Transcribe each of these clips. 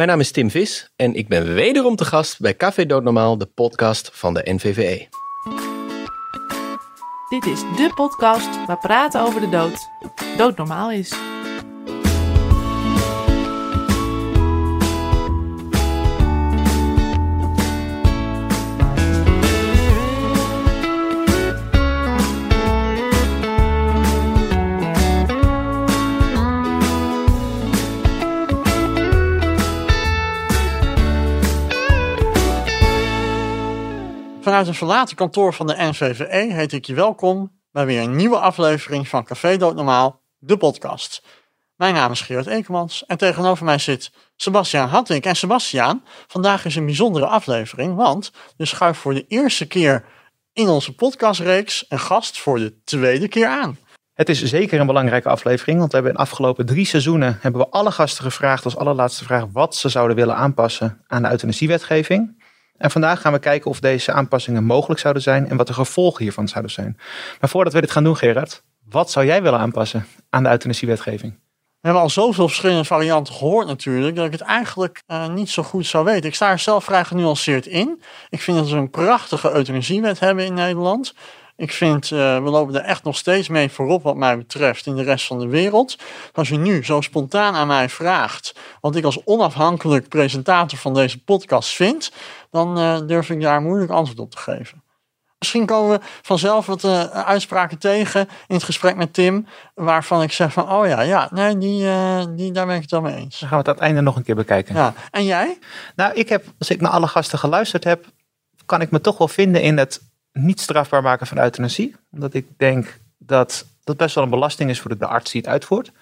Mijn naam is Tim Vis en ik ben wederom te gast bij Café Doodnormaal, de podcast van de NVVE. Dit is de podcast waar praten over de dood doodnormaal is. Vanuit een verlaten kantoor van de NVVE heet ik je welkom bij weer een nieuwe aflevering van Café Doodnormaal, de podcast. Mijn naam is Gerard Ekemans en tegenover mij zit Sebastiaan Hattink. En Sebastiaan, vandaag is een bijzondere aflevering, want je schuift voor de eerste keer in onze podcastreeks een gast voor de tweede keer aan. Het is zeker een belangrijke aflevering, want we hebben in de afgelopen drie seizoenen hebben we alle gasten gevraagd als allerlaatste vraag wat ze zouden willen aanpassen aan de euthanasiewetgeving. En vandaag gaan we kijken of deze aanpassingen mogelijk zouden zijn en wat de gevolgen hiervan zouden zijn. Maar voordat we dit gaan doen, Gerard, wat zou jij willen aanpassen aan de euthanasiewetgeving? We hebben al zoveel verschillende varianten gehoord natuurlijk, dat ik het eigenlijk uh, niet zo goed zou weten. Ik sta er zelf vrij genuanceerd in. Ik vind dat we een prachtige euthanasiewet hebben in Nederland. Ik vind, uh, we lopen er echt nog steeds mee voorop wat mij betreft in de rest van de wereld. Als je nu zo spontaan aan mij vraagt wat ik als onafhankelijk presentator van deze podcast vind, dan uh, durf ik daar moeilijk antwoord op te geven. Misschien komen we vanzelf wat uh, uitspraken tegen in het gesprek met Tim, waarvan ik zeg van, oh ja, ja, nee, die, die, daar ben ik het wel mee eens. Dan gaan we het aan het einde nog een keer bekijken. Ja. En jij? Nou, ik heb, als ik naar alle gasten geluisterd heb, kan ik me toch wel vinden in het niet strafbaar maken van euthanasie. Omdat ik denk dat dat best wel een belasting is voor de arts die het uitvoert.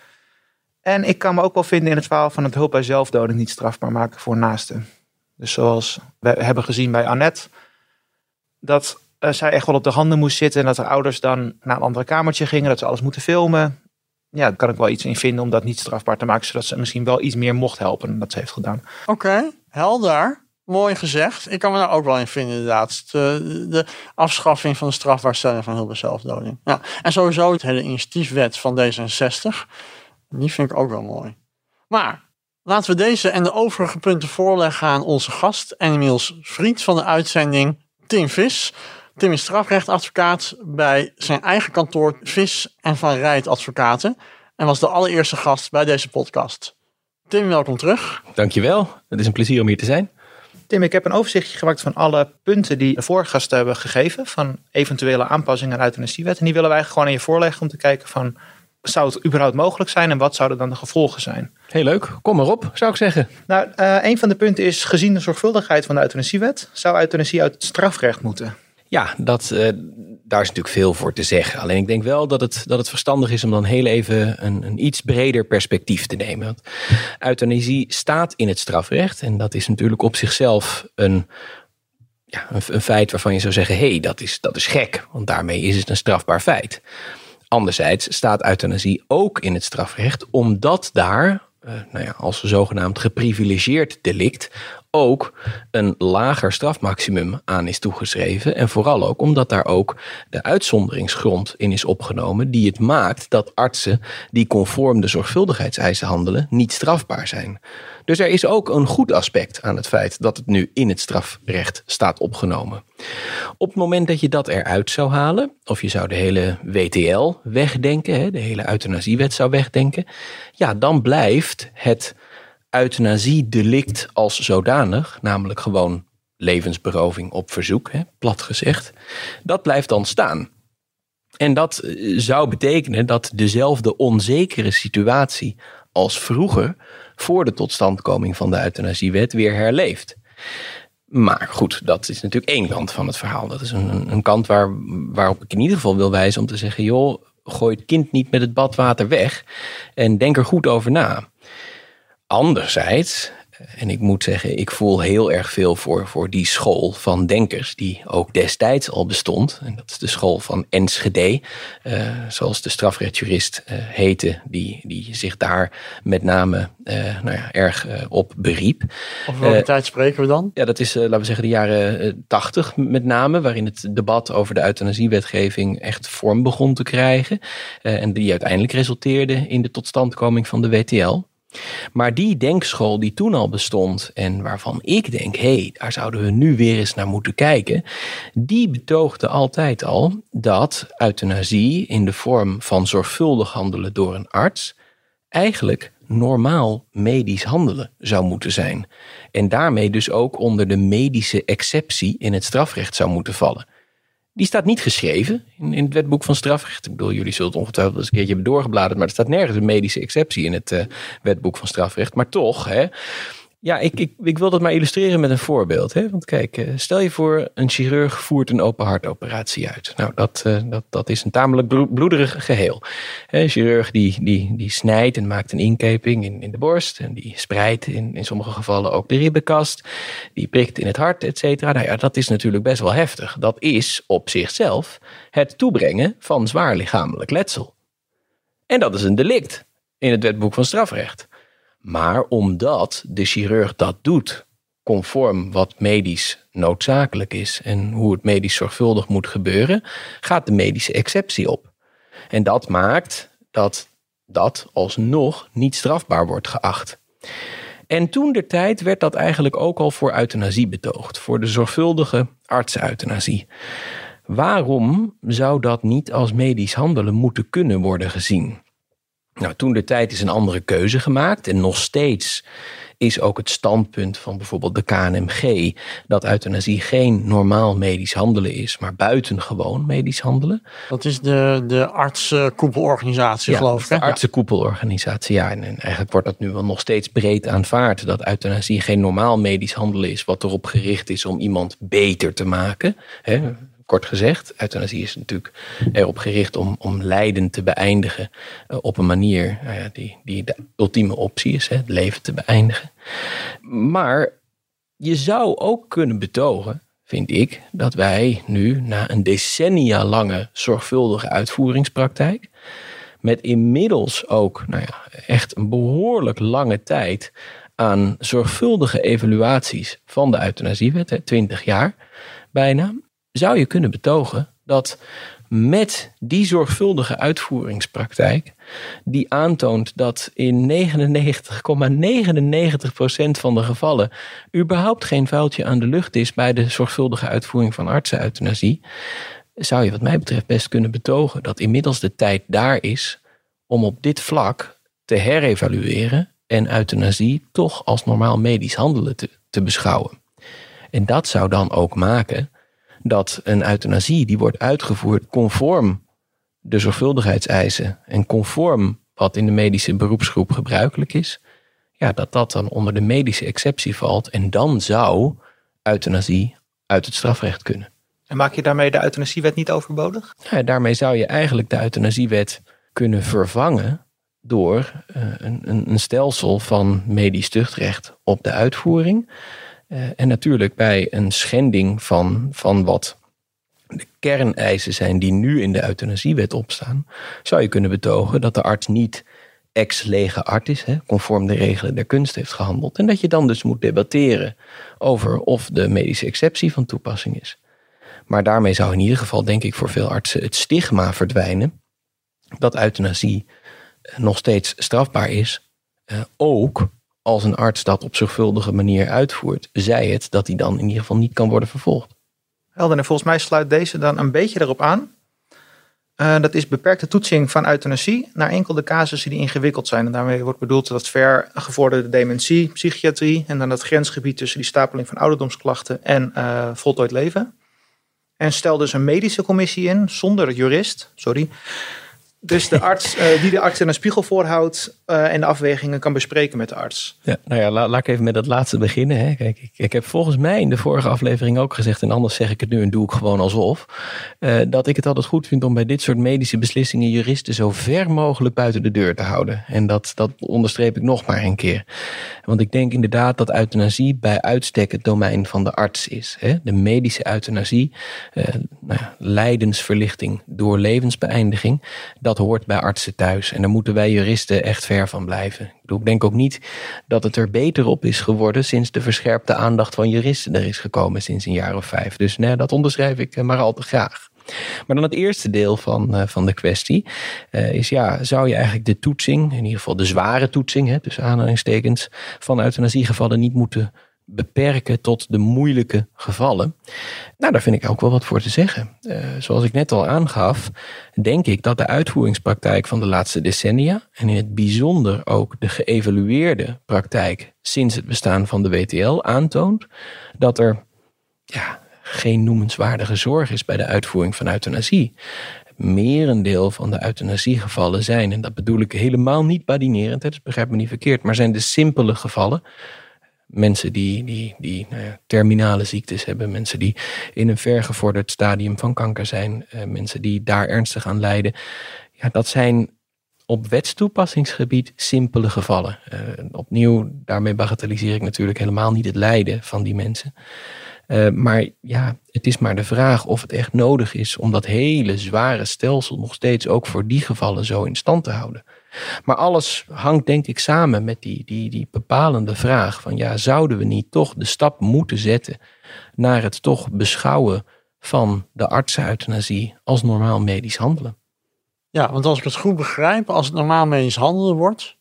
En ik kan me ook wel vinden in het verhaal van het hulp bij zelfdoding niet strafbaar maken voor naasten. Dus zoals we hebben gezien bij Annette, dat uh, zij echt wel op de handen moest zitten en dat haar ouders dan naar een andere kamertje gingen, dat ze alles moeten filmen. Ja, daar kan ik wel iets in vinden om dat niet strafbaar te maken, zodat ze misschien wel iets meer mocht helpen dan dat ze heeft gedaan. Oké, helder. Mooi gezegd. Ik kan me daar ook wel in vinden, inderdaad. De, de afschaffing van de strafbaarstelling van hulp bij zelfdoding. Ja. En sowieso het hele initiatiefwet van D66. Die vind ik ook wel mooi. Maar laten we deze en de overige punten voorleggen aan onze gast. En inmiddels vriend van de uitzending, Tim Vis. Tim is strafrechtadvocaat bij zijn eigen kantoor Vis en Van Rijt Advocaten. En was de allereerste gast bij deze podcast. Tim, welkom terug. Dankjewel. Het is een plezier om hier te zijn. Tim, ik heb een overzichtje gemaakt van alle punten die de vorige gasten hebben gegeven. Van eventuele aanpassingen aan de euthanasiewet. En die willen wij gewoon aan je voorleggen om te kijken van... Zou het überhaupt mogelijk zijn en wat zouden dan de gevolgen zijn? Heel leuk. Kom maar op, zou ik zeggen. Nou, uh, een van de punten is gezien de zorgvuldigheid van de euthanasiewet... zou euthanasie uit het strafrecht moeten. Ja, dat, uh, daar is natuurlijk veel voor te zeggen. Alleen ik denk wel dat het, dat het verstandig is om dan heel even een, een iets breder perspectief te nemen. Want euthanasie staat in het strafrecht. En dat is natuurlijk op zichzelf een, ja, een, feit waarvan je zou zeggen: hé, hey, dat, is, dat is gek. Want daarmee is het een strafbaar feit. Anderzijds staat euthanasie ook in het strafrecht, omdat daar uh, nou ja, als zogenaamd geprivilegeerd delict ook een lager strafmaximum aan is toegeschreven. En vooral ook omdat daar ook de uitzonderingsgrond in is opgenomen, die het maakt dat artsen die conform de zorgvuldigheidseisen handelen, niet strafbaar zijn. Dus er is ook een goed aspect aan het feit dat het nu in het strafrecht staat opgenomen. Op het moment dat je dat eruit zou halen, of je zou de hele WTL wegdenken, de hele euthanasiewet zou wegdenken, ja, dan blijft het euthanasiedelict als zodanig, namelijk gewoon levensberoving op verzoek, hè, plat gezegd, dat blijft dan staan. En dat eh, zou betekenen dat dezelfde onzekere situatie als vroeger, voor de totstandkoming van de euthanasiewet, weer herleeft. Maar goed, dat is natuurlijk één kant van het verhaal. Dat is een, een kant waar, waarop ik in ieder geval wil wijzen om te zeggen: joh, gooi het kind niet met het badwater weg en denk er goed over na. Anderzijds, en ik moet zeggen, ik voel heel erg veel voor, voor die school van denkers, die ook destijds al bestond. En dat is de school van Enschede, uh, zoals de strafrechtjurist uh, heette, die, die zich daar met name uh, nou ja, erg op beriep. Over welke tijd spreken we dan? Ja, dat is, laten we zeggen, de jaren tachtig met name, waarin het debat over de euthanasiewetgeving echt vorm begon te krijgen. en die uiteindelijk resulteerde in de totstandkoming van de WTL. Maar die denkschool die toen al bestond en waarvan ik denk, hé, hey, daar zouden we nu weer eens naar moeten kijken, die betoogde altijd al dat euthanasie in de vorm van zorgvuldig handelen door een arts eigenlijk normaal medisch handelen zou moeten zijn. En daarmee dus ook onder de medische exceptie in het strafrecht zou moeten vallen. Die staat niet geschreven in, in het wetboek van strafrecht. Ik bedoel, jullie zullen het ongetwijfeld eens een keertje hebben doorgebladerd, maar er staat nergens een medische exceptie in het uh, wetboek van strafrecht. Maar toch, hè, ja, ik, ik, ik wil dat maar illustreren met een voorbeeld. Hè? Want kijk, eh, stel je voor, een chirurg voert een open hartoperatie uit. Nou, dat, uh, dat, dat is een tamelijk bloederig geheel. Een chirurg die, die, die snijdt en maakt een inkeping in, in de borst. En die spreidt in, in sommige gevallen ook de ribbenkast. Die prikt in het hart, et cetera. Nou ja, dat is natuurlijk best wel heftig. Dat is op zichzelf het toebrengen van zwaar lichamelijk letsel. En dat is een delict in het wetboek van strafrecht. Maar omdat de chirurg dat doet, conform wat medisch noodzakelijk is en hoe het medisch zorgvuldig moet gebeuren, gaat de medische exceptie op. En dat maakt dat dat alsnog niet strafbaar wordt geacht. En toen de tijd werd dat eigenlijk ook al voor euthanasie betoogd, voor de zorgvuldige artsen-euthanasie. Waarom zou dat niet als medisch handelen moeten kunnen worden gezien? Nou, toen de tijd is een andere keuze gemaakt en nog steeds is ook het standpunt van bijvoorbeeld de KNMG dat euthanasie geen normaal medisch handelen is, maar buitengewoon medisch handelen. Dat is de, de artsenkoepelorganisatie, ja, geloof ik. De artsenkoepelorganisatie, ja. En, en, eigenlijk wordt dat nu wel nog steeds breed aanvaard dat euthanasie geen normaal medisch handelen is, wat erop gericht is om iemand beter te maken. Hè kort gezegd. Euthanasie is natuurlijk erop gericht om, om lijden te beëindigen uh, op een manier nou die, die de ultieme optie is, hè, het leven te beëindigen. Maar je zou ook kunnen betogen, vind ik, dat wij nu na een decennia lange zorgvuldige uitvoeringspraktijk, met inmiddels ook nou ja, echt een behoorlijk lange tijd aan zorgvuldige evaluaties van de euthanasiewet, 20 jaar bijna, zou je kunnen betogen dat met die zorgvuldige uitvoeringspraktijk, die aantoont dat in 99,99% van de gevallen überhaupt geen vuiltje aan de lucht is bij de zorgvuldige uitvoering van artsen-euthanasie, zou je wat mij betreft best kunnen betogen dat inmiddels de tijd daar is om op dit vlak te herevalueren en euthanasie toch als normaal medisch handelen te beschouwen. En dat zou dan ook maken dat een euthanasie die wordt uitgevoerd conform de zorgvuldigheidseisen en conform wat in de medische beroepsgroep gebruikelijk is, ja, dat dat dan onder de medische exceptie valt en dan zou euthanasie uit het strafrecht kunnen. En maak je daarmee de euthanasiewet niet overbodig? Ja, daarmee zou je eigenlijk de euthanasiewet kunnen vervangen door uh, een, een stelsel van medisch tuchtrecht op de uitvoering. Uh, en natuurlijk bij een schending van, van wat de kerneisen zijn die nu in de euthanasiewet opstaan, zou je kunnen betogen dat de arts niet ex lege art is, hè, conform de regelen der kunst heeft gehandeld. En dat je dan dus moet debatteren over of de medische exceptie van toepassing is. Maar daarmee zou in ieder geval, denk ik, voor veel artsen het stigma verdwijnen dat euthanasie nog steeds strafbaar is, uh, ook als een arts dat op zorgvuldige manier uitvoert, zij het dat hij dan in ieder geval niet kan worden vervolgd. Helder, en volgens mij sluit deze dan een beetje erop aan. Uh, dat is beperkte toetsing van euthanasie naar enkel de casussen die ingewikkeld zijn. En daarmee wordt bedoeld dat ver gevorderde dementie, psychiatrie en dan het grensgebied tussen die stapeling van ouderdomsklachten en uh, voltooid leven. En stel dus een medische commissie in, zonder jurist, sorry, dus de arts die de arts in een spiegel voorhoudt uh, en de afwegingen kan bespreken met de arts. Ja, nou ja, laat ik even met dat laatste beginnen. Hè. Kijk, ik, ik, heb volgens mij in de vorige aflevering ook gezegd, en anders zeg ik het nu en doe ik gewoon alsof, uh, dat ik het altijd goed vind om bij dit soort medische beslissingen juristen zo ver mogelijk buiten de deur te houden. En dat, dat onderstreep ik nog maar een keer. Want ik denk inderdaad dat euthanasie bij uitstek het domein van de arts is. Hè. De medische euthanasie, nou ja, lijdensverlichting door levensbeëindiging dat hoort bij artsen thuis. En daar moeten wij juristen echt ver van blijven. Ik, ik denk ook niet dat het er beter op is geworden sinds de verscherpte aandacht van juristen er is gekomen sinds een jaar of vijf. Dus nee, dat onderschrijf ik eh, maar al te graag. Maar dan het eerste deel van, uh, van de kwestie uh, is ja, zou je eigenlijk de toetsing, in ieder geval de zware toetsing, hè, dus aanhalingstekens, van euthanasiegevallen niet moeten beperken tot de moeilijke gevallen. Nou, daar vind ik ook wel wat voor te zeggen. Uh, zoals ik net al aangaf, denk ik dat de uitvoeringspraktijk van de laatste decennia, en in het bijzonder ook de geëvalueerde praktijk sinds het bestaan van de WTL, aantoont dat er ja, geen noemenswaardige zorg is bij de uitvoering van euthanasie. Merendeel van de euthanasiegevallen zijn, en dat bedoel ik helemaal niet badinerend, dus begrijp me niet verkeerd, maar zijn de simpele gevallen mensen die, die, die nou ja, terminale ziektes hebben, mensen die in een vergevorderd stadium van kanker zijn, uh, mensen die daar ernstig aan lijden. Ja, dat zijn op wetstoepassingsgebied simpele gevallen. Uh, opnieuw, daarmee bagatelliseer ik natuurlijk helemaal niet het lijden van die mensen. Uh, maar ja, het is maar de vraag of het echt nodig is om dat hele zware stelsel nog steeds ook voor die gevallen zo in stand te houden. Maar alles hangt denk ik samen met die, die, die bepalende vraag van ja, zouden we niet toch de stap moeten zetten naar het toch beschouwen van de artsen-euthanasie als normaal medisch handelen? Ja, want als ik het goed begrijp, als het normaal medisch handelen wordt,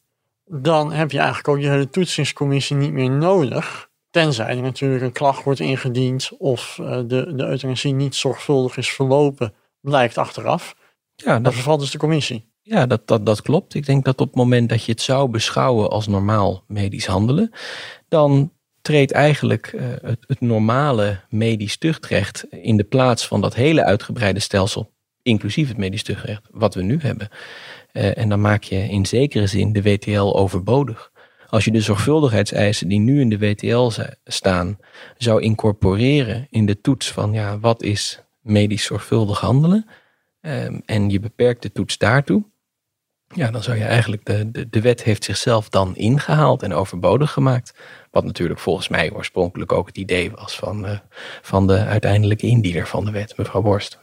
dan heb je eigenlijk ook je hele toetsingscommissie niet meer nodig. Tenzij er natuurlijk een klacht wordt ingediend of uh, de, de euthanasie niet zorgvuldig is verlopen, blijkt achteraf. Ja, dat... Dan vervalt dus de commissie. Ja, dat, dat, dat klopt. Ik denk dat op het moment dat je het zou beschouwen als normaal medisch handelen, dan treedt eigenlijk uh, het, normale medisch tuchtrecht in de plaats van dat hele uitgebreide stelsel, inclusief het medisch tuchtrecht, wat we nu hebben. Uh, en dan maak je in zekere zin de WTL overbodig. Als je de zorgvuldigheidseisen die nu in de WTL staan, zou incorporeren in de toets van ja, wat is medisch zorgvuldig handelen, um, en je beperkt de toets daartoe, ja, dan zou je eigenlijk de, de, de wet heeft zichzelf dan ingehaald en overbodig gemaakt. Wat natuurlijk volgens mij oorspronkelijk ook het idee was van, uh, van de uiteindelijke indiener van de wet, mevrouw Borst.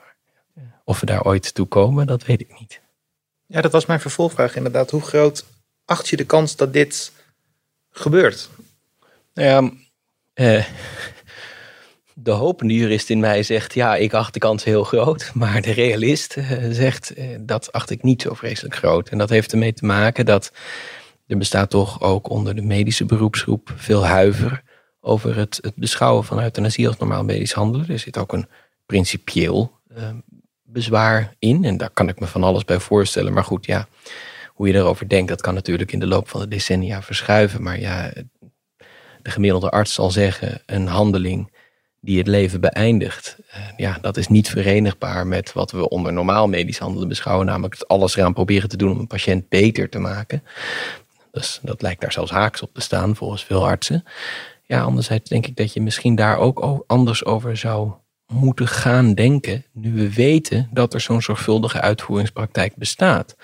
Of we daar ooit toe komen, dat weet ik niet. Ja, dat was mijn vervolgvraag inderdaad. Hoe groot acht je de kans dat dit gebeurt? Nou ja, uh, de hopende jurist in mij zegt, ja, ik acht de kans heel groot. Maar de realist uh, zegt, uh, dat acht ik niet zo vreselijk groot. En dat heeft ermee te maken dat er bestaat toch ook onder de medische beroepsgroep veel huiver over het, het beschouwen van euthanasie als normaal medisch handelen. Er zit ook een principieel uh, bezwaar in. En daar kan ik me van alles bij voorstellen. Maar goed, ja, hoe je erover denkt, dat kan natuurlijk in de loop van de decennia verschuiven. Maar ja, de gemiddelde arts zal zeggen, een handeling die het leven beëindigt. Uh, ja, dat is niet verenigbaar met wat we onder normaal medisch handelen beschouwen, namelijk alles eraan proberen te doen om een patiënt beter te maken. Dus dat lijkt daar zelfs haaks op te staan volgens veel artsen. Ja, anderzijds denk ik dat je misschien daar ook anders over zou moeten gaan denken, nu we weten dat er zo'n zorgvuldige uitvoeringspraktijk bestaat.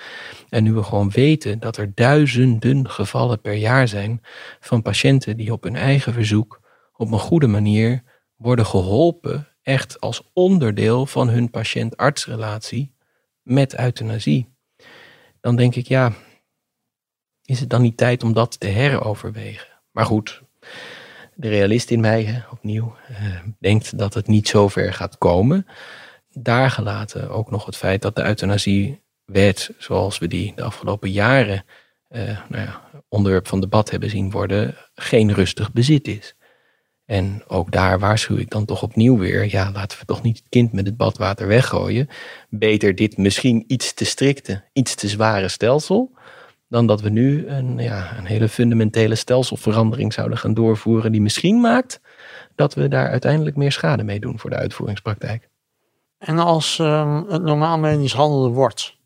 En nu we gewoon weten dat er duizenden gevallen per jaar zijn van patiënten die op hun eigen verzoek op een goede manier worden geholpen echt als onderdeel van hun patiënt-artsrelatie met euthanasie. Dan denk ik, ja, is het dan niet tijd om dat te heroverwegen? Maar goed, de realist in mij, opnieuw, eh, denkt dat het niet zo ver gaat komen. Daar gelaten ook nog het feit dat de euthanasiewet, zoals we die de afgelopen jaren eh, nou ja, onderwerp van debat hebben zien worden, geen rustig bezit is. En ook daar waarschuw ik dan toch opnieuw weer, ja, laten we toch niet het kind met het badwater weggooien. Beter dit misschien iets te strikte, iets te zware stelsel, dan dat we nu een, ja, een hele fundamentele stelselverandering zouden gaan doorvoeren, die misschien maakt dat we daar uiteindelijk meer schade mee doen voor de uitvoeringspraktijk. En als um, het normaal medisch handelen wordt,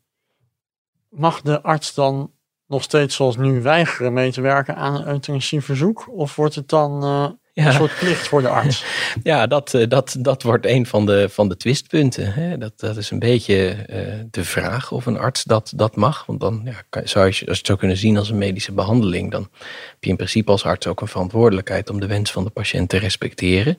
mag de arts dan nog steeds zoals nu weigeren mee te werken aan een euthanasieverzoek? Of wordt het dan uh, ja. Een soort plicht voor de arts. Ja, dat, eh, dat, dat wordt een van de, van de twistpunten. Hè. Dat, dat is een beetje uh, de vraag of een arts dat, dat mag. Want dan ja, zou je, als je het zou kunnen zien als een medische behandeling, dan heb je in principe als arts ook een verantwoordelijkheid om de wens van de patiënt te respecteren.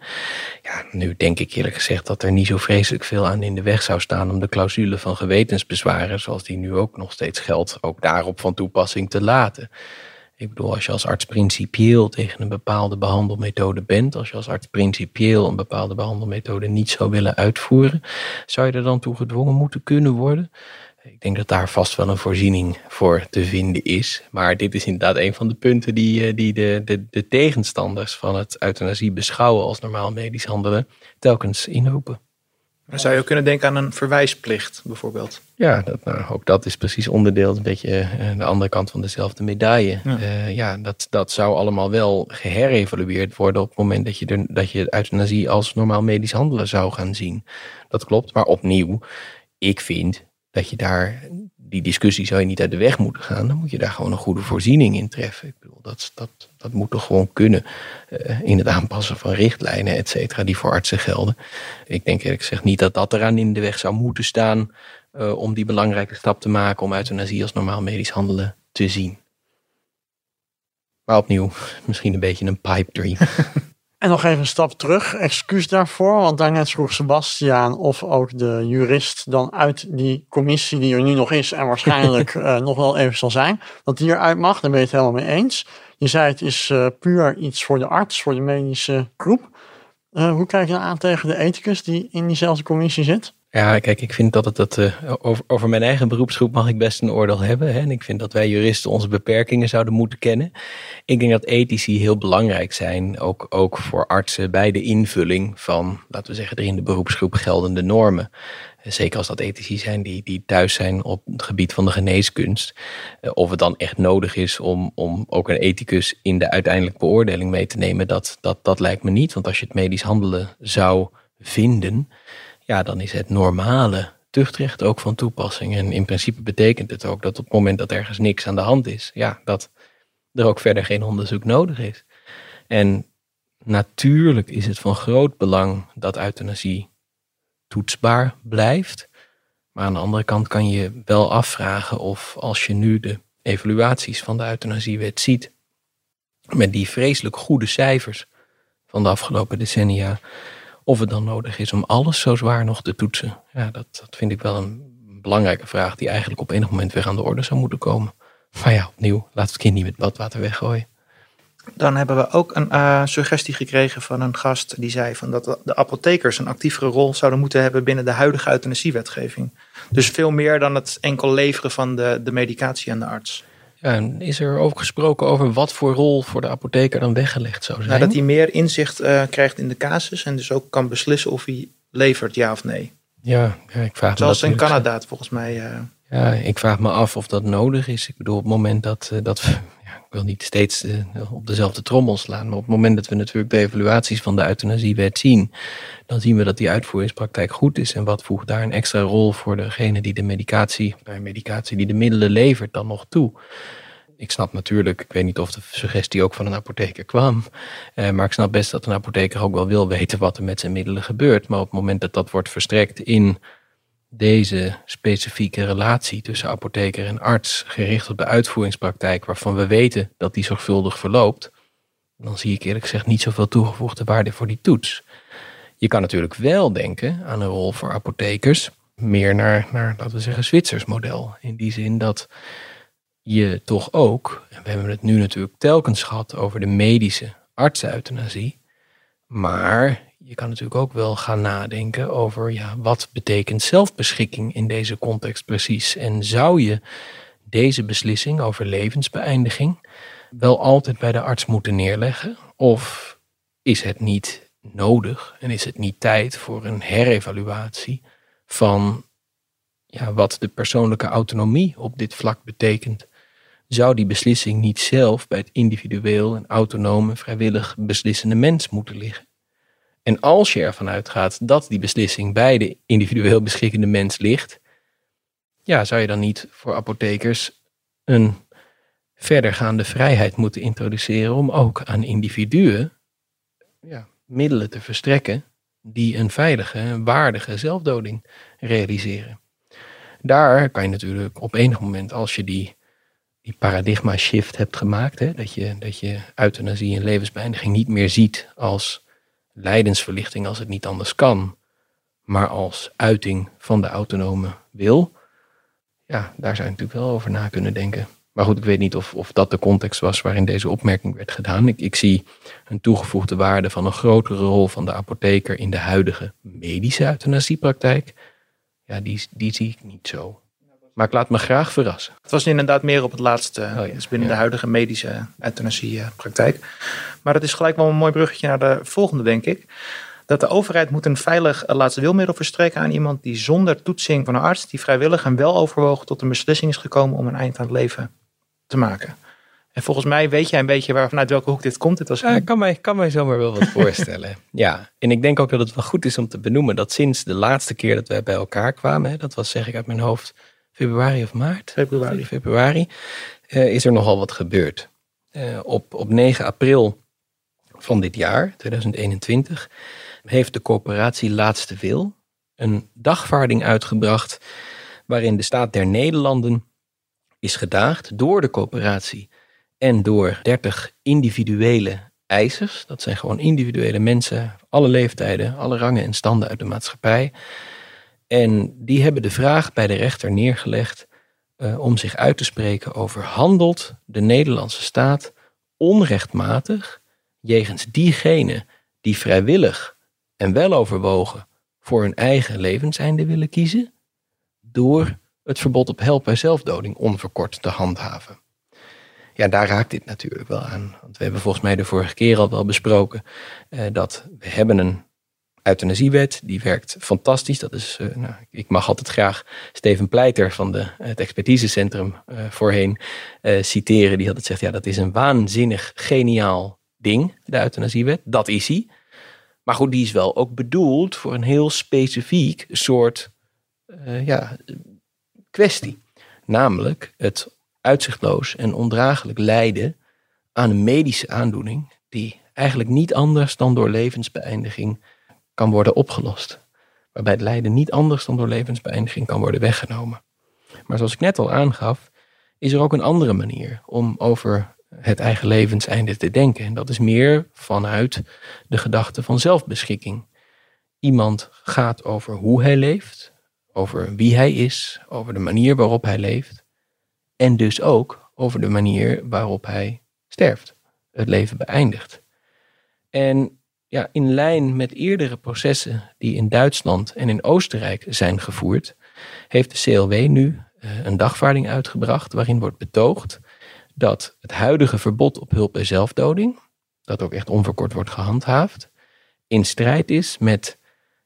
Ja, nu denk ik eerlijk gezegd dat er niet zo vreselijk veel aan in de weg zou staan om de clausule van gewetensbezwaren, zoals die nu ook nog steeds geldt, ook daarop van toepassing te laten. Ik bedoel, als je als arts principieel tegen een bepaalde behandelmethode bent, als je als arts principieel een bepaalde behandelmethode niet zou willen uitvoeren, zou je er dan toe gedwongen moeten kunnen worden? Ik denk dat daar vast wel een voorziening voor te vinden is. Maar dit is inderdaad een van de punten die, eh, die de, de, de tegenstanders van het euthanasie beschouwen als normaal medisch handelen telkens inroepen. Dan zou je ook kunnen denken aan een verwijsplicht bijvoorbeeld. Ja, dat, nou, ook dat is precies onderdeel, een beetje uh, de andere kant van dezelfde medaille. Ja, uh, ja dat, dat zou allemaal wel geherevalueerd worden op het moment dat je, er, dat je euthanasie als normaal medisch handelen zou gaan zien. Dat klopt, maar opnieuw, ik vind dat je daar, die discussie zou je niet uit de weg moeten gaan. Dan moet je daar gewoon een goede voorziening in treffen. Ik bedoel, dat, dat, dat moet toch gewoon kunnen uh, in het aanpassen van richtlijnen, et cetera, die voor artsen gelden. Ik denk eerlijk gezegd niet dat dat eraan in de weg zou moeten staan uh, om die belangrijke stap te maken om euthanasie als normaal medisch handelen te zien. Maar opnieuw, misschien een beetje een pipe dream. En nog even een stap terug, excuus daarvoor, want daarnet vroeg Sebastiaan of ook de jurist dan uit die commissie die er nu nog is en waarschijnlijk uh, nog wel even zal zijn, dat die eruit mag. Daar ben je het helemaal mee eens. Je zei het is uh, puur iets voor de arts, voor de medische groep. Uh, hoe kijk je dan aan tegen de ethicus die in diezelfde commissie zit? Ja, kijk, ik vind dat het dat, uh, over, over mijn eigen beroepsgroep mag ik best een oordeel hebben. Hè? En ik vind dat wij juristen onze beperkingen zouden moeten kennen. Ik denk dat ethici heel belangrijk zijn, ook, ook voor artsen, bij de invulling van, laten we zeggen, er in de beroepsgroep geldende normen. Zeker als dat ethici zijn die, die thuis zijn op het gebied van de geneeskunst. Of het dan echt nodig is om, om ook een ethicus in de uiteindelijke beoordeling mee te nemen, dat, dat, dat lijkt me niet. Want als je het medisch handelen zou vinden, ja, dan is het normale tuchtrecht ook van toepassing. En in principe betekent het ook dat op het moment dat ergens niks aan de hand is, ja, dat er ook verder geen onderzoek nodig is. En natuurlijk is het van groot belang dat euthanasie toetsbaar blijft. Maar aan de andere kant kan je wel afvragen of als je nu de evaluaties van de euthanasiewet ziet, met die vreselijk goede cijfers van de afgelopen decennia, of het dan nodig is om alles zo zwaar nog te toetsen. Ja, dat, dat vind ik wel een belangrijke vraag die eigenlijk op enig moment weer aan de orde zou moeten komen. Maar ja, opnieuw, laat het kind niet met badwater weggooien. Dan hebben we ook een uh, suggestie gekregen van een gast die zei van dat de apothekers een actievere rol zouden moeten hebben binnen de huidige euthanasiewetgeving. Dus veel meer dan het enkel leveren van de, de medicatie aan de arts. Ja, en is er ook gesproken over wat voor rol voor de apotheker dan weggelegd zou zijn? Nou, dat hij meer inzicht uh, krijgt in de casus en dus ook kan beslissen of hij levert ja of nee. Ja, ja ik vraag Zoals me in Canada volgens mij. Uh... Ja, ik vraag me af of dat nodig is. Ik bedoel, op het moment dat, uh, dat wil niet steeds uh, op dezelfde trommel slaan, maar op het moment dat we natuurlijk de evaluaties van de euthanasiewet zien, dan zien we dat die uitvoeringspraktijk goed is. En wat voegt daar een extra rol voor degene die de medicatie, de medicatie die de middelen levert, dan nog toe? ik snap natuurlijk, ik weet niet of de suggestie ook van een apotheker kwam, eh, maar ik snap best dat een apotheker ook wel wil weten wat er met zijn middelen gebeurt. Maar op het moment dat dat wordt verstrekt in deze specifieke relatie tussen apotheker en arts, gericht op de uitvoeringspraktijk, waarvan we weten dat die zorgvuldig verloopt, dan zie ik eerlijk gezegd niet zoveel toegevoegde waarde voor die toets. Je kan natuurlijk wel denken aan een rol voor apothekers, meer naar, naar laten we zeggen, Zwitsers model. In die zin dat je toch ook, en we hebben het nu natuurlijk telkens gehad over de medische artsenuthanasie, maar je kan natuurlijk ook wel gaan nadenken over ja, wat betekent zelfbeschikking in deze context precies. En zou je deze beslissing over levensbeëindiging wel altijd bij de arts moeten neerleggen? Of is het niet nodig en is het niet tijd voor een herevaluatie van ja, wat de persoonlijke autonomie op dit vlak betekent? Zou die beslissing niet zelf bij het individueel en autonome vrijwillig beslissende mens moeten liggen? En als je ervan uitgaat dat die beslissing bij de individueel beschikkende mens ligt, ja, zou je dan niet voor apothekers een verdergaande vrijheid moeten introduceren om ook aan individuen ja, middelen te verstrekken die een veilige waardige zelfdoding realiseren. Daar kan je natuurlijk op enig moment, als je die, die paradigma shift hebt gemaakt, hè, dat, je, dat je euthanasie en levensbeëindiging niet meer ziet als lijdensverlichting als het niet anders kan, maar als uiting van de autonome wil, ja, daar zou je natuurlijk wel over na kunnen denken. Maar goed, ik weet niet of, of dat de context was waarin deze opmerking werd gedaan. Ik, ik zie een toegevoegde waarde van een grotere rol van de apotheker in de huidige medische euthanasiepraktijk. Ja, die, die zie ik niet zo. Maar ik laat me graag verrassen. Het was inderdaad meer op het laatste, Oh ja, dus binnen ja. de huidige medische euthanasiepraktijk. Maar dat is gelijk wel een mooi bruggetje naar de volgende, denk ik. Dat de overheid moet een veilig eh, laatste wilmiddel verstrekken aan iemand die zonder toetsing van een arts, die vrijwillig en wel overwogen tot een beslissing is gekomen om een eind aan het leven te maken. En volgens mij weet jij een beetje waar, vanuit welke hoek dit komt. Dit was Ja, ik kan mij, kan mij zomaar wel wat voorstellen. ja, en ik denk ook dat het wel goed is om te benoemen dat sinds de laatste keer dat wij bij elkaar kwamen, hè, dat was zeg ik uit mijn hoofd februari of maart, februari. februari, eh, is er nogal wat gebeurd. Eh, op, op 9 april van dit jaar, 2021, heeft de corporatie Laatste Wil een dagvaarding uitgebracht waarin de staat der Nederlanden is gedaagd door de corporatie en door 30 individuele eisers. Dat zijn gewoon individuele mensen, alle leeftijden, alle rangen en standen uit de maatschappij. En die hebben de vraag bij de rechter neergelegd eh, om zich uit te spreken over handelt de Nederlandse staat onrechtmatig jegens diegenen die vrijwillig en wel overwogen voor hun eigen levenseinde willen kiezen, door het verbod op help bij zelfdoding onverkort te handhaven. Ja, daar raakt dit natuurlijk wel aan. Want we hebben volgens mij de vorige keer al wel besproken eh, dat we hebben een euthanasiewet. Die werkt fantastisch. Dat is, eh, nou, ik mag altijd graag Steven Pleiter van de, het expertisecentrum eh, voorheen eh, citeren. Die altijd zegt, ja, dat is een waanzinnig geniaal ding, de euthanasiewet. Dat is hij. Maar goed, die is wel ook bedoeld voor een heel specifiek soort ja, kwestie. Namelijk het uitzichtloos en ondraaglijk lijden aan een medische aandoening die eigenlijk niet anders dan door levensbeëindiging kan worden opgelost. Waarbij het lijden niet anders dan door levensbeëindiging kan worden weggenomen. Maar zoals ik net al aangaf, is er ook een andere manier om over het eigen levenseinde te denken. En dat is meer vanuit de gedachte van zelfbeschikking. Iemand gaat over hoe hij leeft, over wie hij is, over de manier waarop hij leeft. En dus ook over de manier waarop hij sterft, het leven beëindigt. En ja, in lijn met eerdere processen die in Duitsland en in Oostenrijk zijn gevoerd, heeft de CLW nu eh, een dagvaarding uitgebracht waarin wordt betoogd dat het huidige verbod op hulp bij zelfdoding, dat ook echt onverkort wordt gehandhaafd, in strijd is met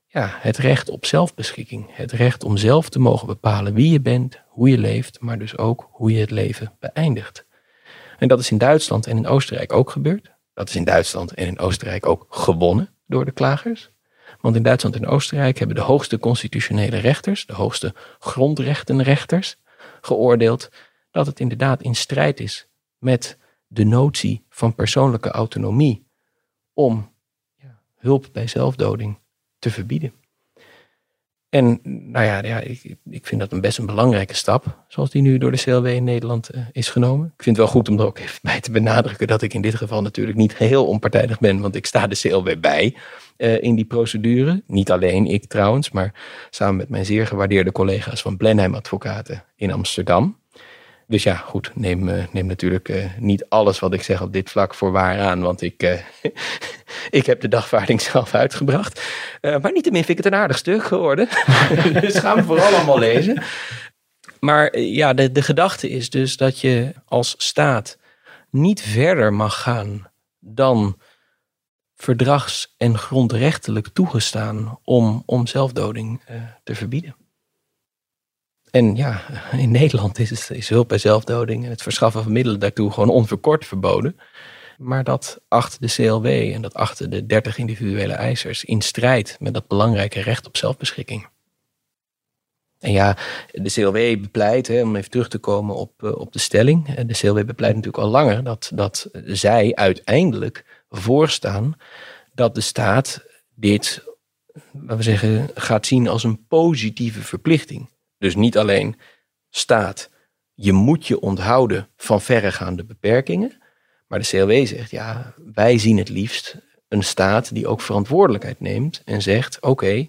ja, het recht op zelfbeschikking. Het recht om zelf te mogen bepalen wie je bent, hoe je leeft, maar dus ook hoe je het leven beëindigt. En dat is in Duitsland en in Oostenrijk ook gebeurd. Dat is in Duitsland en in Oostenrijk ook gewonnen door de klagers. Want in Duitsland en Oostenrijk hebben de hoogste constitutionele rechters, de hoogste grondrechtenrechters, geoordeeld dat het inderdaad in strijd is met de notie van persoonlijke autonomie om hulp bij zelfdoding te verbieden. En nou ja, ja ik, ik vind dat een best een belangrijke stap, zoals die nu door de CLW in Nederland eh, is genomen. Ik vind het wel goed om er ook even bij te benadrukken dat ik in dit geval natuurlijk niet geheel onpartijdig ben, want ik sta de CLW bij eh, in die procedure. Niet alleen ik trouwens, maar samen met mijn zeer gewaardeerde collega's van Blenheim Advocaten in Amsterdam. Dus ja, goed, neem, eh, neem natuurlijk niet alles wat ik zeg op dit vlak voor waar aan, want ik, ik heb de dagvaarding zelf uitgebracht. Eh, maar niettemin vind ik het een aardig stuk geworden. dus gaan we vooral allemaal lezen. Maar eh, ja, de, de gedachte is dus dat je als staat niet verder mag gaan dan verdrags- en grondrechtelijk toegestaan om, om zelfdoding eh, te verbieden. En ja, in Nederland is, is hulp bij zelfdoding en het verschaffen van middelen daartoe gewoon onverkort verboden. Maar dat acht de CLW en dat achten de 30 individuele eisers in strijd met dat belangrijke recht op zelfbeschikking. En ja, de CLW bepleit, hè, om even terug te komen op, uh, op de stelling. De CLW bepleit natuurlijk al langer dat, dat zij uiteindelijk voorstaan dat de staat dit, laten we zeggen, gaat zien als een positieve verplichting. Dus niet alleen staat, je moet je onthouden van verregaande beperkingen. Maar de CLW zegt, ja, wij zien het liefst een staat die ook verantwoordelijkheid neemt en zegt, oké,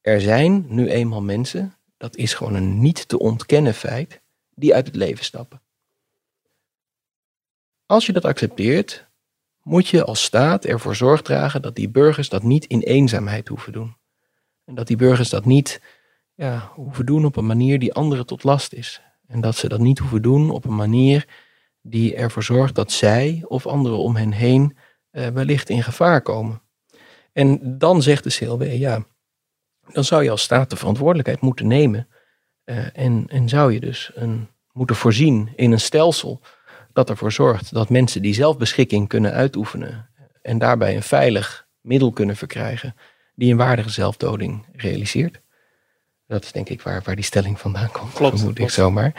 er zijn nu eenmaal mensen, dat is gewoon een niet te ontkennen feit, die uit het leven stappen. Als je dat accepteert, moet je als staat ervoor zorg dragen dat die burgers dat niet in eenzaamheid hoeven doen. En dat die burgers dat niet ja, hoeven doen op een manier die anderen tot last is. En dat ze dat niet hoeven doen op een manier die ervoor zorgt dat zij of anderen om hen heen uh, wellicht in gevaar komen. En dan zegt de CLW, ja, dan zou je als staat de verantwoordelijkheid moeten nemen. Uh, en, en zou je dus een, moeten voorzien in een stelsel dat ervoor zorgt dat mensen die zelfbeschikking kunnen uitoefenen en daarbij een veilig middel kunnen verkrijgen, die een waardige zelfdoding realiseert. Dat is denk ik waar, waar die stelling vandaan komt. Klopt. Moet ik zomaar.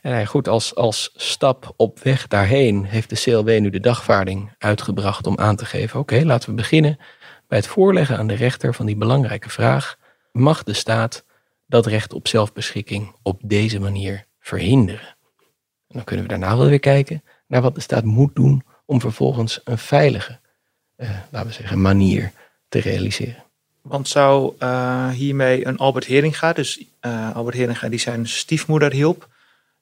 En goed, als, als stap op weg daarheen heeft de CLW nu de dagvaarding uitgebracht om aan te geven: oké, laten we beginnen bij het voorleggen aan de rechter van die belangrijke vraag: mag de staat dat recht op zelfbeschikking op deze manier verhinderen? En dan kunnen we daarna wel weer kijken naar wat de staat moet doen om vervolgens een veilige, eh, laten we zeggen, manier te realiseren. Want zou uh, hiermee een Albert Heringa, dus uh, Albert Heringa die zijn stiefmoeder hielp,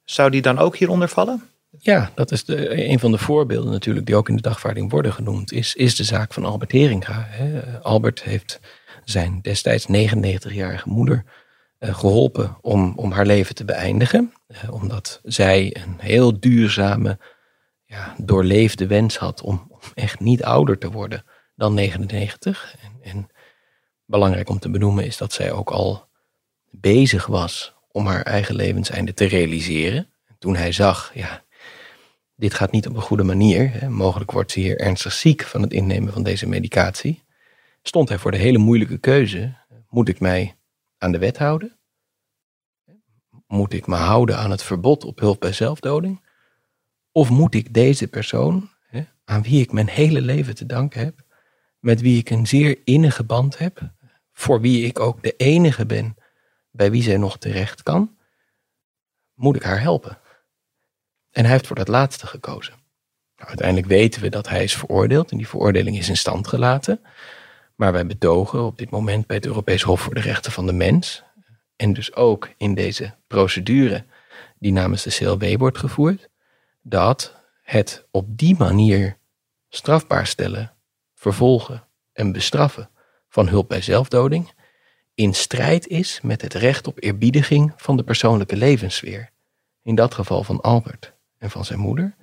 zou die dan ook hieronder vallen? Ja, dat is de, een van de voorbeelden natuurlijk die ook in de dagvaarding worden genoemd, is, is de zaak van Albert Heringa. Hè. Albert heeft zijn destijds 99-jarige moeder uh, geholpen om, om haar leven te beëindigen, omdat zij een heel duurzame, ja, doorleefde wens had om, om echt niet ouder te worden dan 99. En, en belangrijk om te benoemen is dat zij ook al bezig was om haar eigen levenseinde te realiseren. Toen hij zag, ja, dit gaat niet op een goede manier, hè, mogelijk wordt ze hier ernstig ziek van het innemen van deze medicatie, stond hij voor de hele moeilijke keuze, moet ik mij aan de wet houden? Moet ik me houden aan het verbod op hulp bij zelfdoding? Of moet ik deze persoon, hè, aan wie ik mijn hele leven te danken heb, met wie ik een zeer innige band heb, voor wie ik ook de enige ben bij wie zij nog terecht kan, moet ik haar helpen. En hij heeft voor dat laatste gekozen. Nou, uiteindelijk weten we dat hij is veroordeeld en die veroordeling is in stand gelaten. Maar wij betogen op dit moment bij het Europees Hof voor de Rechten van de Mens en dus ook in deze procedure die namens de CLW wordt gevoerd, dat het op die manier strafbaar stellen, vervolgen en bestraffen van hulp bij zelfdoding in strijd is met het recht op eerbiediging van de persoonlijke levenssfeer. In dat geval van Albert en van zijn moeder.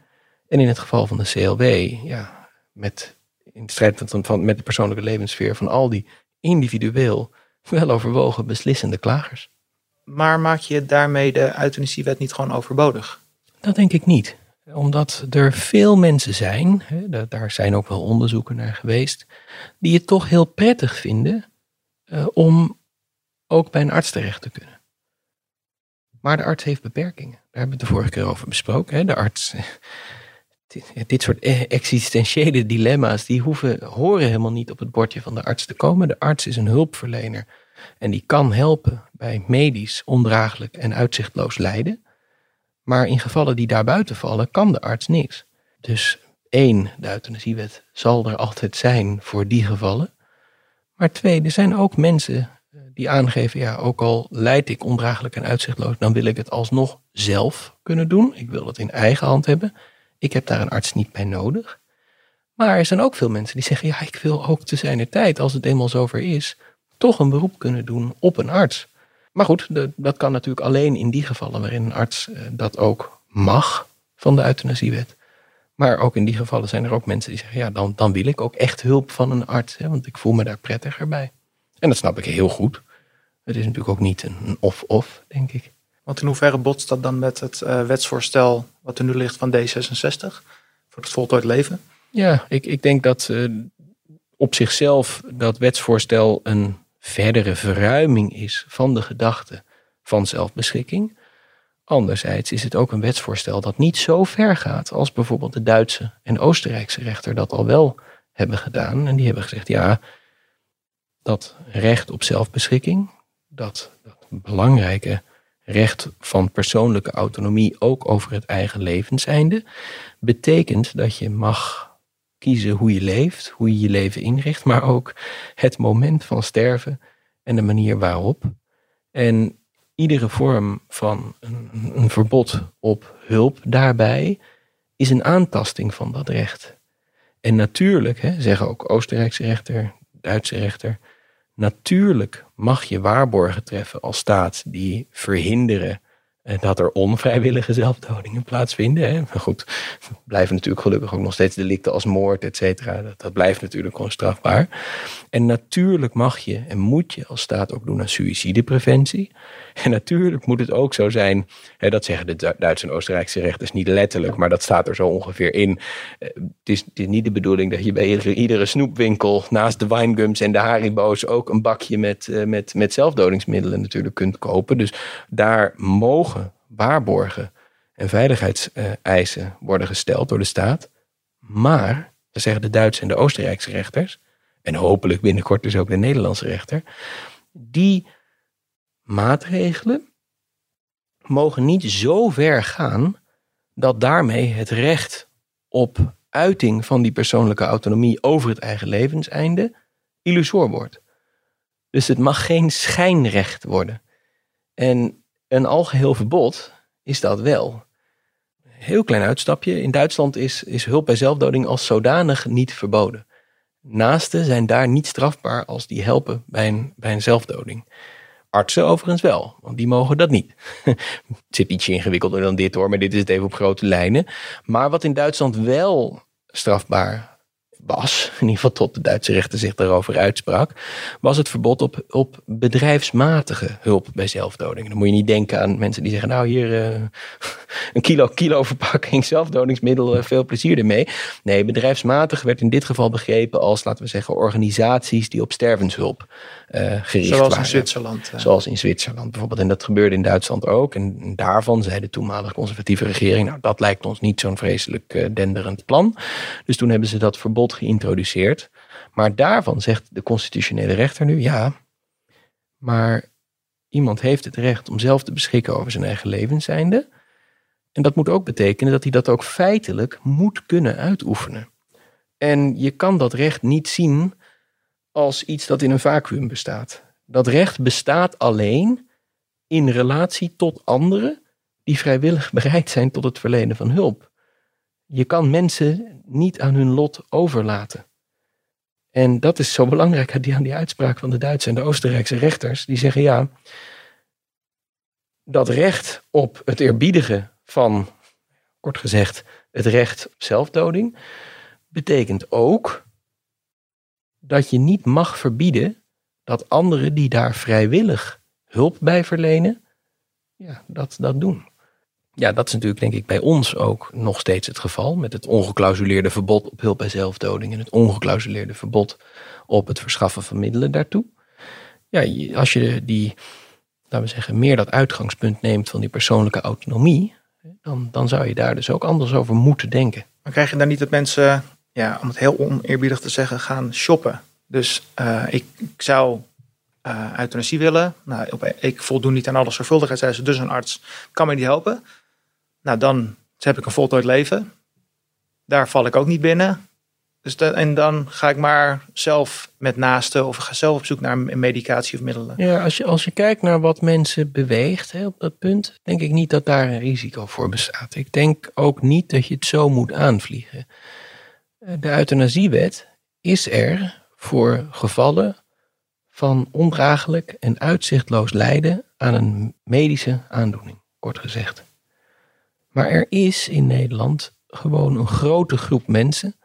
En in het geval van de CLW, ja, met, in strijd van, met de persoonlijke levenssfeer van al die individueel wel overwogen beslissende klagers. Maar maak je daarmee de euthanasiewet niet gewoon overbodig? Dat denk ik niet. Omdat er veel mensen zijn, hè, daar zijn ook wel onderzoeken naar geweest, die het toch heel prettig vinden uh, om ook bij een arts terecht te kunnen. Maar de arts heeft beperkingen. Daar hebben we het de vorige keer over besproken. Hè. De arts, dit, dit soort e-, existentiële dilemma's, die hoeven, horen helemaal niet op het bordje van de arts te komen. De arts is een hulpverlener en die kan helpen bij medisch ondraaglijk en uitzichtloos lijden. Maar in gevallen die daarbuiten vallen, kan de arts niks. Dus één, de euthanasiewet zal er altijd zijn voor die gevallen. Maar twee, er zijn ook mensen eh, die aangeven, ja, ook al leid ik ondraaglijk en uitzichtloos, dan wil ik het alsnog zelf kunnen doen. Ik wil het in eigen hand hebben. Ik heb daar een arts niet bij nodig. Maar er zijn ook veel mensen die zeggen, ja, ik wil ook te zijner tijd, als het eenmaal zover is, toch een beroep kunnen doen op een arts. Maar goed, de, dat kan natuurlijk alleen in die gevallen waarin een arts eh, dat ook mag van de euthanasiewet. Maar ook in die gevallen zijn er ook mensen die zeggen, ja, dan, dan wil ik ook echt hulp van een arts, hè, want ik voel me daar prettiger bij. En dat snap ik heel goed. Het is natuurlijk ook niet een of-of, denk ik. Want in hoeverre botst dat dan met het uh, wetsvoorstel wat er nu ligt van D66 voor het voltooid leven? Ja, ik, ik denk dat uh, op zichzelf dat wetsvoorstel een verdere verruiming is van de gedachte van zelfbeschikking. Anderzijds is het ook een wetsvoorstel dat niet zo ver gaat als bijvoorbeeld de Duitse en Oostenrijkse rechter dat al wel hebben gedaan. En die hebben gezegd, ja, dat recht op zelfbeschikking, dat, dat belangrijke recht van persoonlijke autonomie ook over het eigen levenseinde, betekent dat je mag kiezen hoe je leeft, hoe je je leven inricht, maar ook het moment van sterven en de manier waarop. En iedere vorm van een, verbod op hulp daarbij is een aantasting van dat recht. En natuurlijk, hè, zeggen ook Oostenrijkse rechter, Duitse rechter, natuurlijk mag je waarborgen treffen als staat die verhinderen eh, dat er onvrijwillige zelfdodingen plaatsvinden. Hè. Maar goed, blijven natuurlijk gelukkig ook nog steeds delicten als moord, et cetera. Dat, dat blijft natuurlijk onstrafbaar. En natuurlijk mag je en moet je als staat ook doen aan suïcidepreventie. En natuurlijk moet het ook zo zijn, hè, dat zeggen de Duitse en Oostenrijkse rechters niet letterlijk, maar dat staat er zo ongeveer in. Eh, het is, niet de bedoeling dat je bij iedere, snoepwinkel naast de winegums en de haribo's ook een bakje met, uh, met, met zelfdodingsmiddelen natuurlijk kunt kopen. Dus daar mogen waarborgen en veiligheidseisen worden gesteld door de staat. Maar, dat zeggen de Duitse en de Oostenrijkse rechters, en hopelijk binnenkort dus ook de Nederlandse rechter, die maatregelen mogen niet zo ver gaan dat daarmee het recht op uiting van die persoonlijke autonomie over het eigen levenseinde illusoor wordt. Dus het mag geen schijnrecht worden. En een algeheel verbod is dat wel. Heel klein uitstapje. In Duitsland is, is hulp bij zelfdoding als zodanig niet verboden. Naasten zijn daar niet strafbaar als die helpen bij een, bij een zelfdoding. Artsen overigens wel, want die mogen dat niet. het zit ietsje ingewikkelder dan dit hoor, maar dit is het even op grote lijnen. Maar wat in Duitsland wel strafbaar was, in ieder geval tot de Duitse rechter zich daarover uitsprak, was het verbod op, op bedrijfsmatige hulp bij zelfdoding. Dan moet je niet denken aan mensen die zeggen, nou hier uh, een kilo, kilo verpakking zelfdodingsmiddel, uh, veel plezier ermee. Nee, bedrijfsmatig werd in dit geval begrepen als, laten we zeggen, organisaties die op stervenshulp uh, gericht Zoals waren. in Zwitserland. Zoals in Zwitserland bijvoorbeeld. En dat gebeurde in Duitsland ook. En daarvan zei de toenmalige conservatieve regering, nou dat lijkt ons niet zo'n vreselijk denderend plan. Dus toen hebben ze dat verbod geïntroduceerd. Maar daarvan zegt de constitutionele rechter nu, ja, maar iemand heeft het recht om zelf te beschikken over zijn eigen levenseinde. En dat moet ook betekenen dat hij dat ook feitelijk moet kunnen uitoefenen. En je kan dat recht niet zien als iets dat in een vacuüm bestaat. Dat recht bestaat alleen in relatie tot anderen die vrijwillig bereid zijn tot het verlenen van hulp. Je kan mensen niet aan hun lot overlaten. En dat is zo belangrijk aan die, aan die uitspraak van de Duitse en de Oostenrijkse rechters. Die zeggen ja, dat recht op het eerbiedigen van, kort gezegd, het recht op zelfdoding, betekent ook dat je niet mag verbieden dat anderen die daar vrijwillig hulp bij verlenen, ja, dat, dat doen. Ja, dat is natuurlijk denk ik bij ons ook nog steeds het geval. Met het ongeclausuleerde verbod op hulp bij zelfdoding en het ongeclausuleerde verbod op het verschaffen van middelen daartoe. Ja, als je die, laten we zeggen, meer dat uitgangspunt neemt van die persoonlijke autonomie, dan, dan zou je daar dus ook anders over moeten denken. Maar krijg je dan niet dat mensen, ja, om het heel oneerbiedig te zeggen, gaan shoppen? Dus ik, ik, zou uh, euthanasie willen. Nou, ik voldoen niet aan alle zorgvuldigheid, dus een arts kan mij niet helpen. Nou, dan heb ik een voltooid leven. Daar val ik ook niet binnen. Dus en dan ga ik maar zelf met naasten of ga zelf op zoek naar medicatie of middelen. Ja, als je, als je kijkt naar wat mensen beweegt hè, op dat punt, denk ik niet dat daar een risico voor bestaat. Ik denk ook niet dat je het zo moet aanvliegen. De euthanasiewet is er voor gevallen van ondraaglijk en uitzichtloos lijden aan een medische aandoening, kort gezegd. Maar er is in Nederland gewoon een grote groep mensen.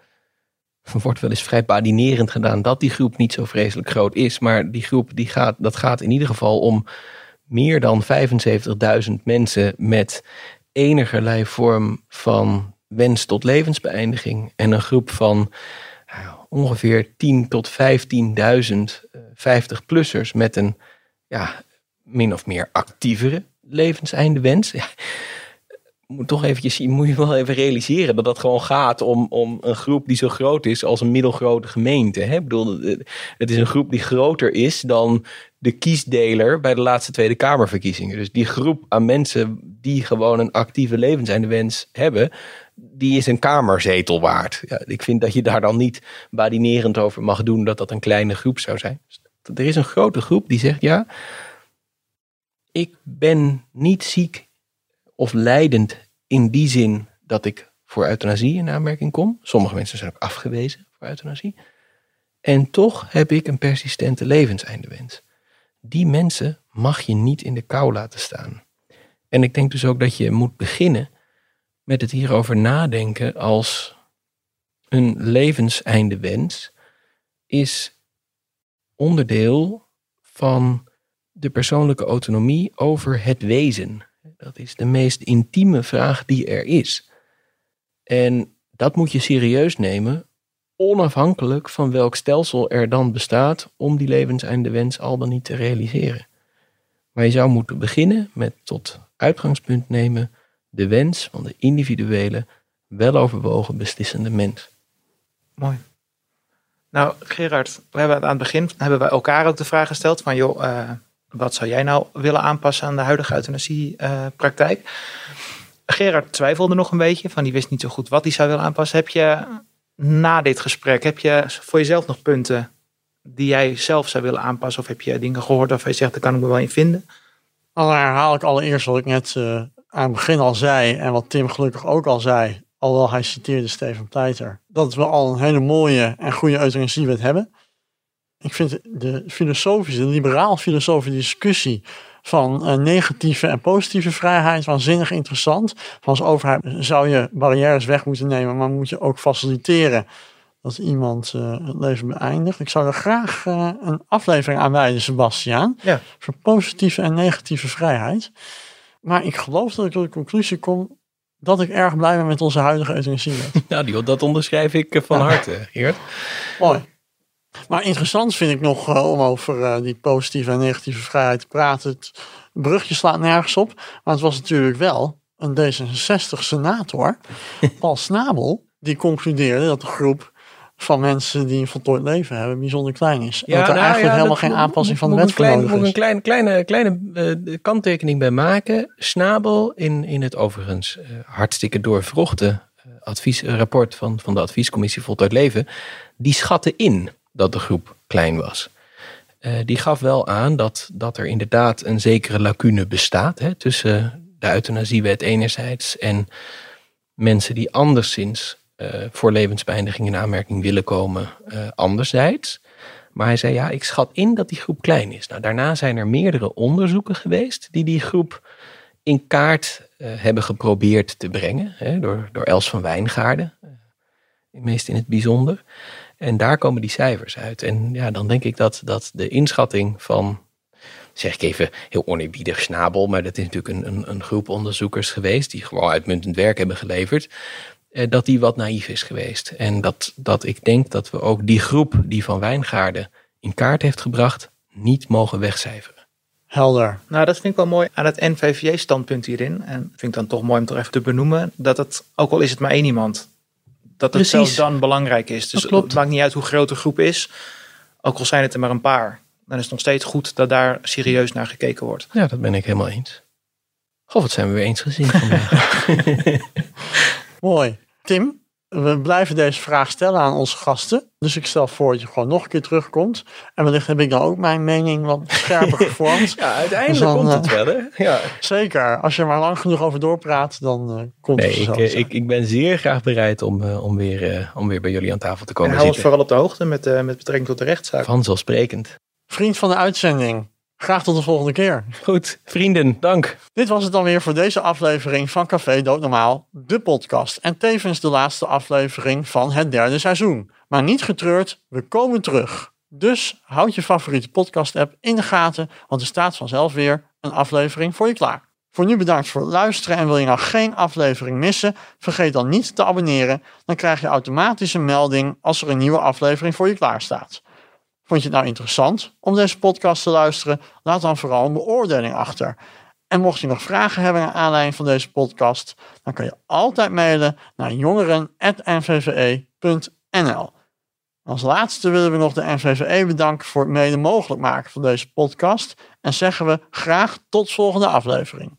Er wordt wel eens vrij badinerend gedaan dat die groep niet zo vreselijk groot is. Maar die groep die gaat, dat gaat in ieder geval om meer dan 75.000 mensen met enigerlei vorm van wens tot levensbeëindiging. En een groep van nou, ongeveer 10 tot 15.000 50-plussers met een ja, min of meer actievere levenseindewens. Ja, moet toch eventjes, je moet je wel even realiseren dat dat gewoon gaat om, om een groep die zo groot is als een middelgrote gemeente. Hè? Ik bedoel, het is een groep die groter is dan de kiesdeler bij de laatste Tweede Kamerverkiezingen. Dus die groep aan mensen die gewoon een actieve levenseindewens hebben, die is een kamerzetel waard. Ja, ik vind dat je daar dan niet badinerend over mag doen dat dat een kleine groep zou zijn. Dus er is een grote groep die zegt ja, ik ben niet ziek of leidend in die zin dat ik voor euthanasie in aanmerking kom. Sommige mensen zijn ook afgewezen voor euthanasie. En toch heb ik een persistente levenseindewens. Die mensen mag je niet in de kou laten staan. En ik denk dus ook dat je moet beginnen met het hierover nadenken als een levenseindewens is onderdeel van de persoonlijke autonomie over het wezen. Dat is de meest intieme vraag die er is. En dat moet je serieus nemen, onafhankelijk van welk stelsel er dan bestaat om die levenseindewens al dan niet te realiseren. Maar je zou moeten beginnen met tot uitgangspunt nemen de wens van de individuele, weloverwogen beslissende mens. Mooi. Nou, Gerard, we hebben aan het begin hebben wij elkaar ook de vraag gesteld van joh, uh, wat zou jij nou willen aanpassen aan de huidige euthanasiepraktijk? Gerard twijfelde nog een beetje, van die wist niet zo goed wat hij zou willen aanpassen. Heb je na dit gesprek, heb je voor jezelf nog punten die jij zelf zou willen aanpassen? Of heb je dingen gehoord waarvan je zegt, daar kan ik me wel in vinden? Dan herhaal ik allereerst wat ik net uh, aan het begin al zei en wat Tim gelukkig ook al zei, alhoewel hij citeerde Steven Pleiter, dat we al een hele mooie en goede euthanasiewet hebben. Ik vind de filosofische, de liberaal-filosofische discussie van uh, negatieve en positieve vrijheid waanzinnig interessant. Van als overheid zou je barrières weg moeten nemen, maar moet je ook faciliteren dat iemand uh, het leven beëindigt. Ik zou er graag uh, een aflevering aan wijden, Sebastiaan. Ja. Voor positieve en negatieve vrijheid. Maar ik geloof dat ik tot de conclusie kom dat ik erg blij ben met onze huidige euthanasiewet. Nou, die, dat onderschrijf ik van harte, Geert. Mooi. Maar interessant vind ik nog uh, om over uh, die positieve en negatieve vrijheid te praten. Het brugje slaat nergens op. Maar het was natuurlijk wel een D66-senator, Paul Snabel, die concludeerde dat de groep van mensen die een voltooid leven hebben bijzonder klein is. Ja, en dat er nou, eigenlijk ja, helemaal geen aanpassing van de wet voor nodig is. Moet een klein, kleine, kleine uh, kanttekening bij maken. Snabel in, in het overigens uh, hartstikke doorvrochte uh, adviesrapport van, van de adviescommissie Voltooid Leven, die schatte in dat de groep klein was. die gaf wel aan dat, dat er inderdaad een zekere lacune bestaat hè, tussen de euthanasiewet enerzijds en mensen die anderszins uh, voor levensbeëindiging in aanmerking willen komen uh, anderzijds. Maar hij zei, ja, ik schat in dat die groep klein is. Nou, daarna zijn er meerdere onderzoeken geweest die die groep in kaart hebben geprobeerd te brengen. Hè, door, door Els van Wijngaarden, meest in het bijzonder. En daar komen die cijfers uit. En ja, dan denk ik dat, dat de inschatting van, zeg ik even heel oneerbiedig snabel, maar dat is natuurlijk een, een, een groep onderzoekers geweest die gewoon uitmuntend werk hebben geleverd dat die wat naïef is geweest. En dat, dat ik denk dat we ook die groep die van Wijngaarden in kaart heeft gebracht, niet mogen wegcijferen. Helder. Nou, dat vind ik wel mooi aan het NVVJ-standpunt hierin. En vind ik dan toch mooi om toch even te benoemen. Dat het, ook al is het maar één iemand, dat het zelfs dan belangrijk is. Dus het maakt niet uit hoe groot de groep is. Ook al zijn het er maar een paar. Dan is het nog steeds goed dat daar serieus naar gekeken wordt. Ja, dat ben ik helemaal eens. Goh, wat zijn we weer eens gezien vandaag. Mooi. Tim, we blijven deze vraag stellen aan onze gasten. Dus ik stel voor dat je gewoon nog een keer terugkomt. En wellicht heb ik dan ook mijn mening wat scherper gevormd. ja, uiteindelijk dus dan, komt het wel, hè? Ja. Zeker. Als je er maar lang genoeg over doorpraat, dan uh, komt nee, het ik, vanzelf. ik, ik ben zeer graag bereid om, uh, om, weer, uh, om weer bij jullie aan tafel te komen en zitten. hou ons vooral op de hoogte met, met betrekking tot de rechtszaak. Vanzelfsprekend. Vriend van de uitzending. Graag tot de volgende keer. Goed, vrienden, dank. Dit was het dan weer voor deze aflevering van Café Doodnormaal, de podcast. En tevens de laatste aflevering van het derde seizoen. Maar niet getreurd, we komen terug. Dus houd je favoriete podcast-app in de gaten, want er staat vanzelf weer een aflevering voor je klaar. Voor nu bedankt voor het luisteren en wil je nou geen aflevering missen, vergeet dan niet te abonneren. Dan krijg je automatisch een melding als er een nieuwe aflevering voor je klaar staat. Vond je het nou interessant om deze podcast te luisteren? Laat dan vooral een beoordeling achter. En mocht je nog vragen hebben naar aanleiding van deze podcast, dan kan je altijd mailen naar jongeren.nvve.nl. Als laatste willen we nog de NVVE bedanken voor het mede mogelijk maken van deze podcast en zeggen we graag tot volgende aflevering.